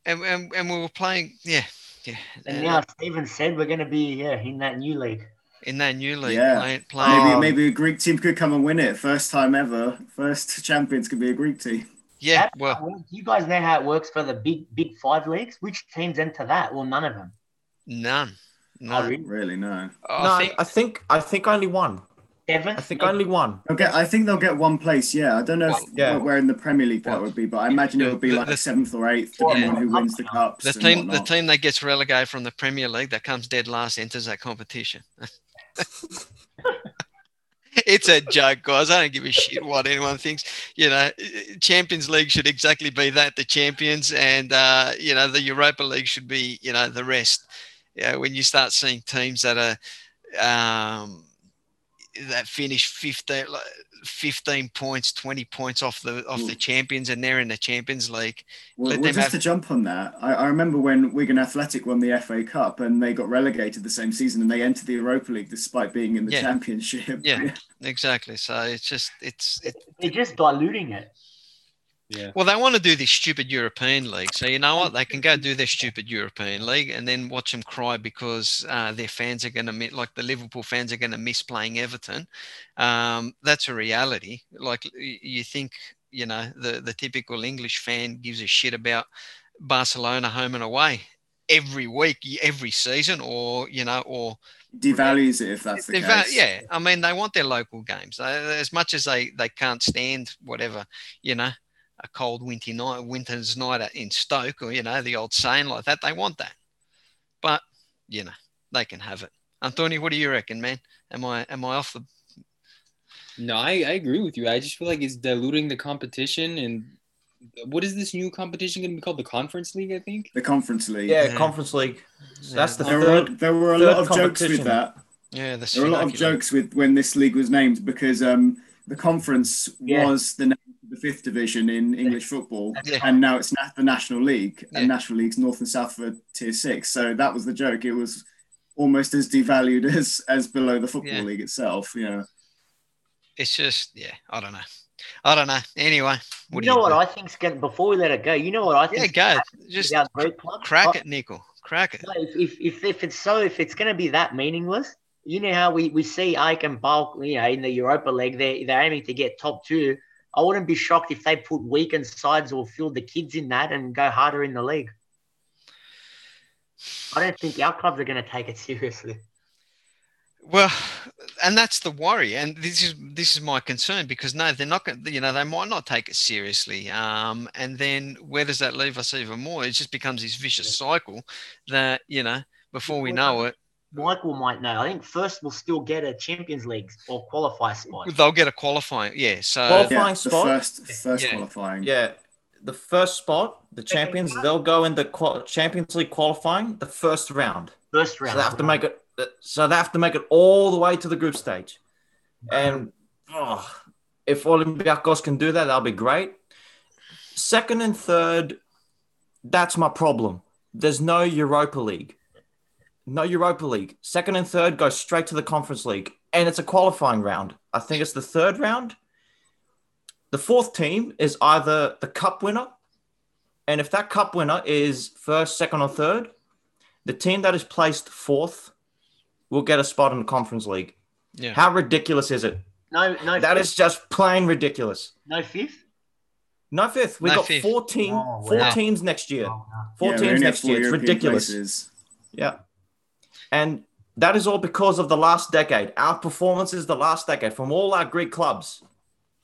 And, and, and we were playing, yeah. Yeah. And uh, now Steven said we're going to be yeah in that new league. In that new league, yeah. Playing, playing. Maybe maybe a Greek team could come and win it. First time ever. First champions could be a Greek team. Yeah, That's well, you guys know how it works for the big big five leagues. Which teams enter that? Well, none of them. None. No, Oh, really? Really, no. I no, think I think I think only one. Seventh? I think only one. They'll get. I think they'll get one place. Yeah, I don't know if, Yeah. where in the Premier League that would be, but I imagine it would be the- like the- seventh or eighth, Yeah. depending on who wins the cups. the team, the team that gets relegated from the Premier League that comes dead last enters that competition. it's a joke, guys. I don't give a shit what anyone thinks. You know, Champions League should exactly be that the champions, and uh, you know the Europa League should be you know the rest. Yeah, when you start seeing teams that are um, that finish 15, uh, 15 points, 20 points off the off the mm. champions, and they're in the Champions League. Well, Let well, just have- to jump on that, I, I remember when Wigan Athletic won the FA Cup and they got relegated the same season and they entered the Europa League despite being in the Yeah. Championship. Yeah. Exactly. So it's just it's it, They're just diluting it. Yeah. well they want to do this stupid European league. So you know what? They can go do their stupid European league and then watch them cry because uh, their fans are going to miss, like the Liverpool fans are going to miss playing Everton. Um, that's a reality. Like you think you know the the typical English fan gives a shit about Barcelona home and away every week, every season, or you know, or Devalues it if that's the They've, case. yeah, I mean, they want their local games. Uh, as much as they, they can't stand whatever, you know, a cold winter night, winter's night in Stoke, or you know, the old saying like that, they want that. But you know, they can have it. Anthony, what do you reckon, man? Am I am I off the? No, I, I agree with you. I just feel like it's diluting the competition. And what is this new competition going to be called? The Conference League, I think. The Conference League. Yeah, Yeah. Conference League. So that's the There were, third. there were a lot of jokes with that. Yeah, the There were a lot of jokes with when this league was named because um, the conference Yeah. was the name of the fifth division in English football, Yeah. and now it's na- the National League, Yeah. and National League's North and South for Tier Six. So that was the joke. It was almost as devalued as as below the football Yeah. league itself. You know, It's just yeah, I don't know, I don't know. Anyway, what you do know you what do? I think's going before we let it go, you know what I think? yeah, think go just great club? crack it, Nico, crack it. No, If, if, if, if it's so, if it's going to be that meaningless, you know how we, we see AEK and PAOK, you know, in the Europa League, they're, they're aiming to get top two. I wouldn't be shocked if they put weakened sides or field the kids in that and go harder in the league. I don't think our clubs are going to take it seriously. Well, and that's the worry, and this is this is my concern because no, they're not going. You know, they might not take it seriously, um, and then where does that leave us even more? It just becomes this vicious cycle that you know before we know it, Michael might know. I think first we'll still get a Champions League or qualify spot. they'll get a qualifying. Yeah, so Well, yeah, Qualifying the spot? first first Yeah. qualifying. Yeah, the first spot, the champions, they'll go in the qual- Champions League qualifying, the first round. First So round. they have to make it. So they have to make it all the way to the group stage, and oh, if Olympiacos can do that, that'll be great. Second and third, that's my problem. There's no Europa League, no Europa League. Second and third go straight to the Conference League, and it's a qualifying round. I think it's the third round. The fourth team is either the cup winner, and if that cup winner is first, second, or third, the team that is placed fourth will get a spot in the Conference League. yeah, How ridiculous is it? no, no, That fifth, is just plain ridiculous. no fifth. No fifth. We No got fifth. 14, Oh, four wow. teams next year. Oh, no. Four Yeah, teams next year. It's ridiculous. places. Yeah. And that is all because of the last decade. Our performances the last decade from all our Greek clubs.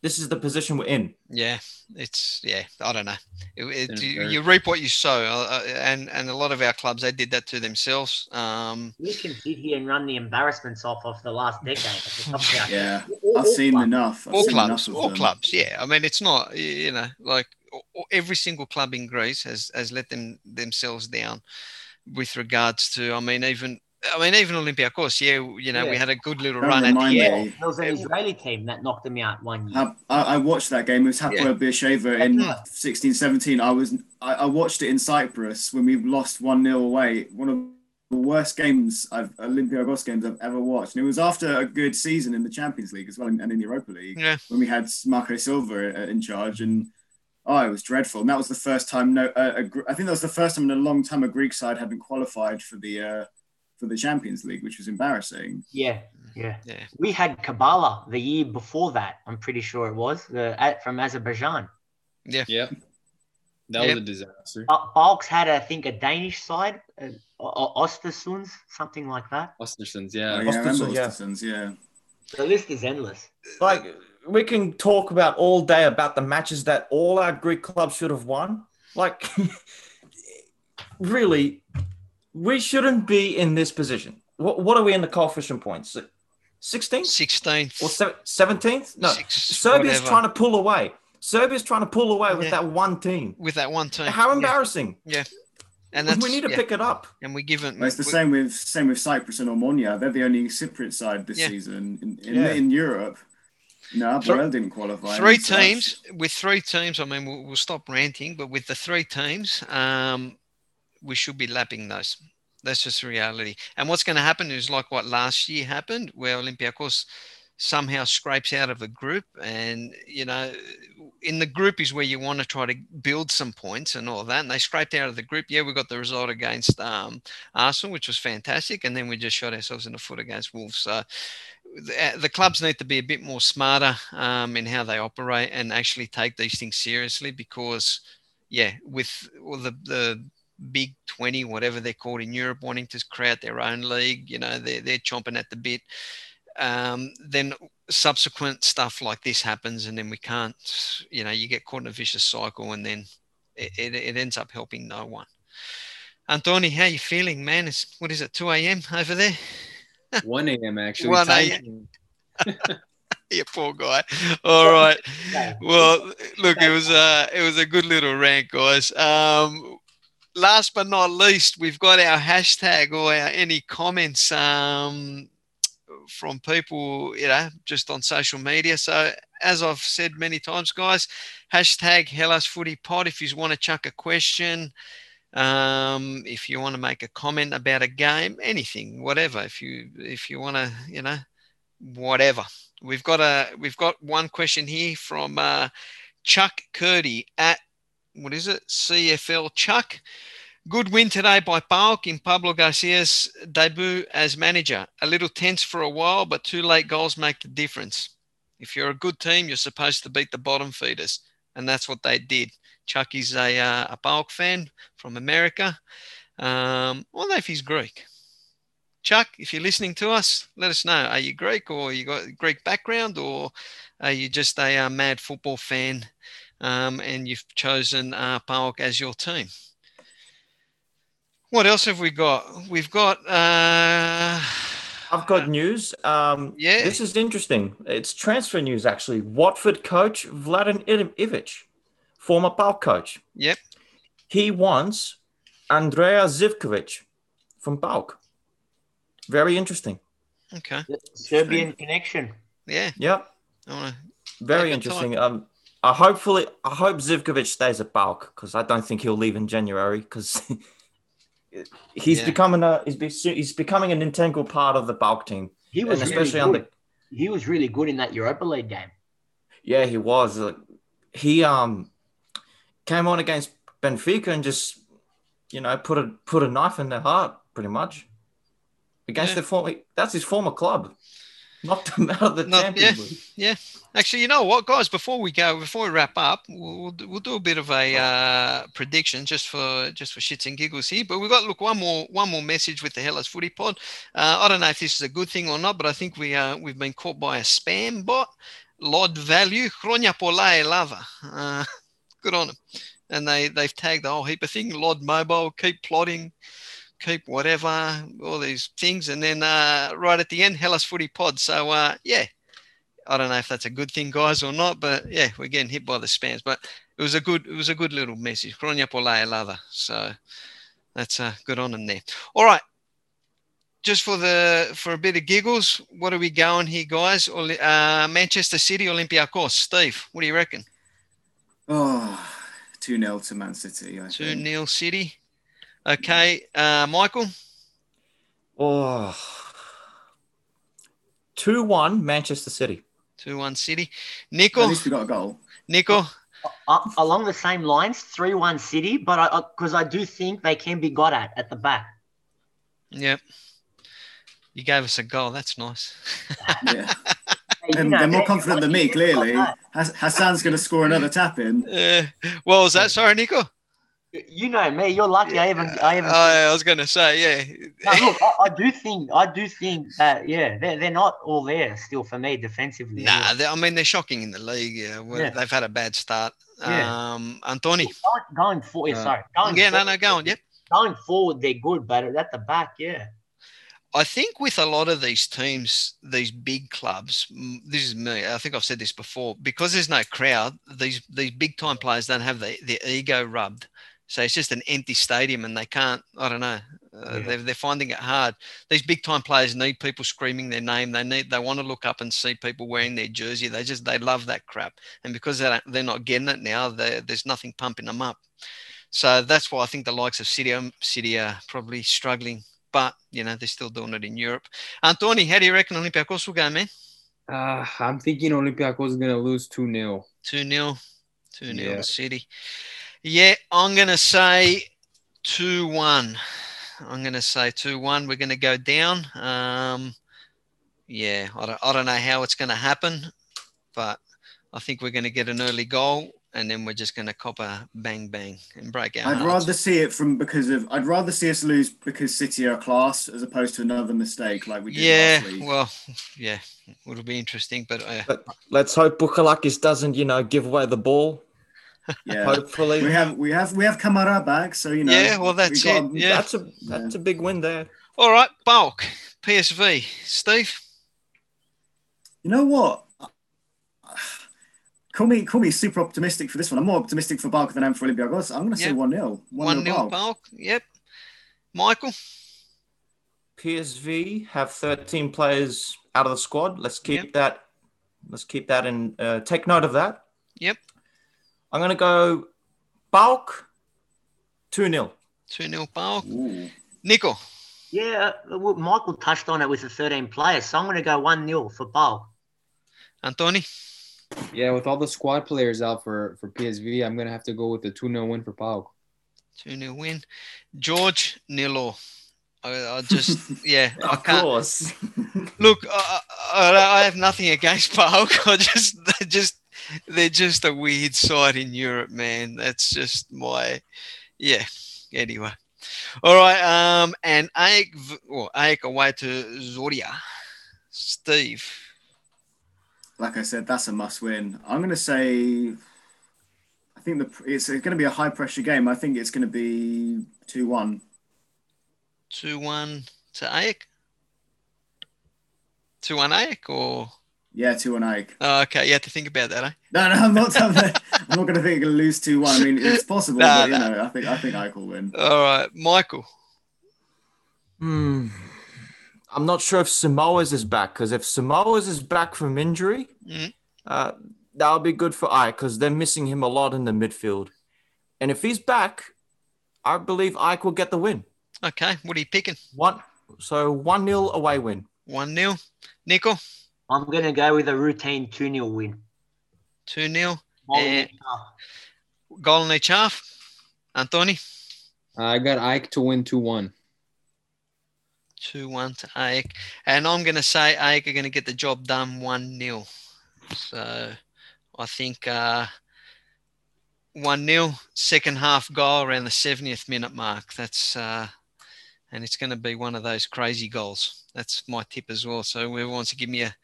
This is the position we're in. yeah. It's yeah. I don't know. It, it, you, you reap what you sow, uh, uh, and and a lot of our clubs they did that to themselves. Um, We can sit here and run the embarrassments off of the last decade. the clubs out there. Yeah, All- I've all seen clubs. enough. I've all seen clubs, enough all them. clubs. Yeah, I mean, it's not you know like o- o- every single club in Greece has has let them themselves down with regards to. I mean, even I mean even Olympiacos. Yeah, you know, we had a good little Don't run at the remind end. There was an Israeli team that knocked them out one year. I, I watched that game. It was Hapoel Yeah. Beersheva in Yeah. 16, 17. I was I, I watched it in Cyprus when we lost one 0 away. One of the worst games I've Olympiacos games I've ever watched. And it was after a good season in the Champions League as well and in the Europa League Yeah, when we had Marco Silva uh, in charge and. Oh, it was dreadful. And that was the first time. No, uh, I think that was the first time in a long time a Greek side hadn't qualified for the uh, for the Champions League, which was embarrassing. Yeah, yeah. yeah, We had Qabala the year before that. I'm pretty sure it was the at, from Azerbaijan. Yeah. Yeah. That yep. was a disaster. Uh, Balks had, I think, a Danish side, uh, Ostersunds, something like that. Ostersunds, yeah. Oh, yeah, Ostersunds, yeah. Ostersunds, yeah. The list is endless. Like we can talk about all day about the matches that all our Greek clubs should have won. Like, really, we shouldn't be in this position. What, what are we in the coefficient points? 16th? 16th. Or 17th? No. Six, Serbia's whatever. trying to pull away. Serbia's trying to pull away with yeah. that one team. With that one team. How embarrassing. Yeah. yeah. And we need to yeah. pick it up. And we give it. Well, it's the we, same with same with Cyprus and Omonia. They're the only Cypriot side this season in, in, in Europe. No, APOEL didn't qualify. Three teams with three teams. I mean, we'll, we'll, stop ranting, but with the three teams, um, we should be lapping those. That's just reality. And what's going to happen is like what last year happened, where Olympiacos somehow scrapes out of a group, and you know, in the group is where you want to try to build some points and all that. And they scraped out of the group. Yeah, we got the result against um, Arsenal, which was fantastic, and then we just shot ourselves in the foot against Wolves. So the, the clubs need to be a bit more smarter um, in how they operate and actually take these things seriously because yeah with all the the big 20 whatever they're called in europe wanting to create their own league you know they're, they're chomping at the bit um, then subsequent stuff like this happens and then we can't you know you get caught in a vicious cycle and then it, it, it ends up helping no one Antoni, how you feeling, man? It's what is it, 2 a.m. over there? 1 a.m. actually. 1 a.m. you poor guy. All right. Well, look, it was a it was a good little rant, guys. Um, last but not least, we've got our hashtag or our any comments um, from people, you know, just on social media. So as I've said many times, guys, hashtag Hellas Footy Pod if you want to chuck a question. Um, if you want to make a comment about a game, anything, whatever. If you if you want to, you know, whatever. We've got a we've got one question here from uh, Chuck Curdy at what is it? CFL Chuck. Good win today by PAOK in Pablo Garcia's debut as manager. A little tense for a while, but two late goals make the difference. If you're a good team, you're supposed to beat the bottom feeders, and that's what they did. Chucky's a, uh, a fan from America. Um, I know if he's Greek. Chuck, if you're listening to us, let us know. Are you Greek or you got Greek background or are you just a uh, mad football fan um, and you've chosen uh, PAOK as your team? What else have we got? We've got. Uh, I've got news. Um, yeah. This is interesting. It's transfer news, actually. Watford coach Vladan Ivic former PAOK coach. Yep. He wants Andrija Zivkovic from PAOK. Very interesting. Okay. Serbian connection. Yeah. Yep. Very interesting. Um, I hopefully I hope Zivkovic stays at PAOK because I don't think he'll leave in January because he's yeah. becoming a he's, he's becoming an integral part of the PAOK team. He was especially really good. The, he was really good in that Europa League game. Yeah, he was. He um came on against Benfica and just, you know, put a put a knife in their heart, pretty much. Against yeah. their former, that's his former club. Knocked them out of the Not, Champions yeah, League. Yeah. Actually, you know what, guys? Before we go, before we wrap up, we'll, we'll do a bit of a uh, prediction just for just for shits and giggles here. But we've got look one more one more message with the Hellas Footy Pod. Uh, I don't know if this is a good thing or not, but I think we uh, we've been caught by a spam bot. Lod value, Chronia Polae lava. Uh, good on them. And they they've tagged a whole heap of things. Lod mobile, keep plotting, keep whatever, all these things, and then uh, right at the end, Hellas Footy Pod. So uh, yeah, I don't know if that's a good thing, guys, or not, but yeah, we're getting hit by the spams. But it was a good it was a good little message. Kronia Polaya Lava. So that's uh, good on them there. All right. Just for the for a bit of giggles, what are we going here, guys? Uh, Manchester City Olympiacos. Steve, what do you reckon? Oh, 2 0 to Man City. 2 0 City. Okay. Uh, Michael? Oh. 2 1 Manchester City. 2 1 City. Nico? At least we got a goal. Nico? Uh, along the same lines, 3 1 City, but because I, I, do think they can be got at at the back. Yep. You gave us a goal. That's nice. yeah. they're, they're more confident than me, clearly. Hassan's going to score another tap in. Uh, what was that? Sorry, Nico. You know me. You're lucky. I haven't. I haven't. I was going to say, yeah. No, look, I, I, do think. I do think that. Yeah, they're, they're not all there still for me defensively. Nah, I mean they're shocking in the league. Yeah, yeah. they've had a bad start. Yeah. Um, Antoni. Going, going forward, uh, sorry. Going yeah, forward, no, no, going. Yep. Going forward, they're good, but at the back, yeah. I think with a lot of these teams, these big clubs, this is me. I think I've said this before. Because there's no crowd, these these big time players don't have the, their ego rubbed. So it's just an empty stadium, and they can't. I don't know. Uh, yeah. they're, they're finding it hard. These big time players need people screaming their name. They need. They want to look up and see people wearing their jersey. They just they love that crap. And because they're they're not getting it now, there's nothing pumping them up. So that's why I think the likes of City, City are probably struggling but you know they're still doing it in Europe. Antoni, how do you reckon Olympiacos will go, man? Uh, I'm thinking Olympiacos is gonna lose two 0 Two 0 two 0 yeah. City. Yeah, I'm gonna say two one. I'm gonna say two one. We're gonna go down. Um, yeah, I don't, I don't know how it's gonna happen, but I think we're gonna get an early goal and then we're just going to cop a bang bang and break out. I'd rather see it from because of I'd rather see us lose because City are class as opposed to another mistake like we did yeah, last week. well, yeah, it'll be interesting, but, uh, but let's hope Bouchalakis doesn't you know give away the ball. Yeah, hopefully we have we have we have Camara back, so you know. Yeah, well that's it. Got, yeah, that's a that's yeah. a big win there. All right, PAOK PSV, Steve. You know what? Call me, call me super optimistic for this one. I'm more optimistic for Barker than I am for Olympiacos. I'm going to say yep. 1 0. 1 0 Bark. Yep. Michael? PSV have 13 players out of the squad. Let's keep yep. that. Let's keep that and uh, take note of that. Yep. I'm going to go PAOK 2 0. 2 0 PAOK. Nico? Yeah, uh, Michael touched on it with the 13 players. So I'm going to go 1 0 for PAOK. Antoni? Yeah, with all the squad players out for for PSV, I'm gonna have to go with the two 0 win for PAOK. Two 0 win. George Nilo. I, I just yeah. of I can't. course. Look, I, I, I, have nothing against PAOK. I just just they're just a weird side in Europe, man. That's just my yeah. Anyway. All right, um, and AEK, or AEK away to Zoria, Steve like I said, that's a must win. I'm going to say, I think the it's going to be a high pressure game. I think it's going to be 2 1. 2 1 to? 2 1 AEK or? Yeah, 2 1 AEK. Oh, okay. You have to think about that, eh? No, no, I'm not, I'm not, I'm not going to think going to lose 2 1. I mean, it's possible, but, you know, I think, I think AEK will win. All right. Michael. Hmm. I'm not sure if Simões is back because if Simões is back from injury, mm-hmm. uh, that'll be good for AEK because they're missing him a lot in the midfield. And if he's back, I believe AEK will get the win. Okay, what are you picking? One, so one 0 away win. One 0 Nico. I'm gonna go with a routine two 0 win. Two 0 Goal in the chaff. Antoni. I got AEK to win two one. 2 1 to AEK. And I'm going to say AEK are going to get the job done 1 0. So I think uh, 1 0, second half goal around the 70th minute mark. That's. Uh, and it's going to be one of those crazy goals. That's my tip as well. So whoever wants to give me a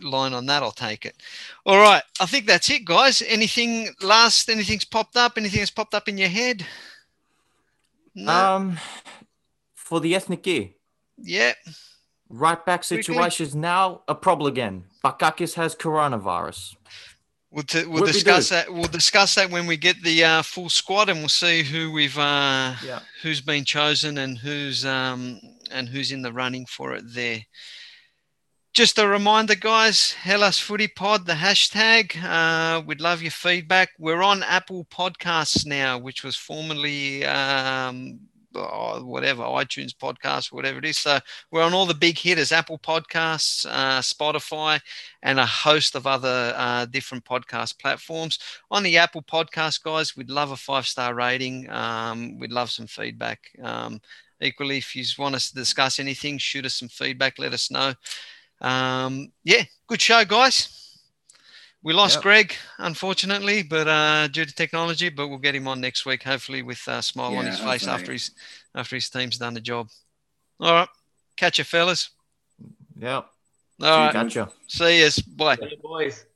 line on that, I'll take it. All right. I think that's it, guys. Anything last? Anything's popped up? Anything that's popped up in your head? No? Um, for the ethnic gear. Yeah. Right back situation is now a problem again. Bakakis has coronavirus. We'll, t- we'll discuss that. We'll discuss that when we get the uh, full squad, and we'll see who we've uh, yeah. who's been chosen and who's um, and who's in the running for it there. Just a reminder, guys, Hellas Footy Pod, the hashtag. Uh, we'd love your feedback. We're on Apple Podcasts now, which was formerly um, oh, whatever iTunes podcast, whatever it is. So we're on all the big hitters: Apple Podcasts, uh, Spotify, and a host of other uh, different podcast platforms. On the Apple Podcast, guys, we'd love a five star rating. Um, we'd love some feedback. Um, equally, if you want us to discuss anything, shoot us some feedback. Let us know. Um, yeah, good show, guys. We lost Yep. Greg, unfortunately, but uh, due to technology. But we'll get him on next week, hopefully with a smile on his face after his after his team's done the job. All right, catch you, fellas. Yeah. All right, Gotcha. see yous. Bye. Boys.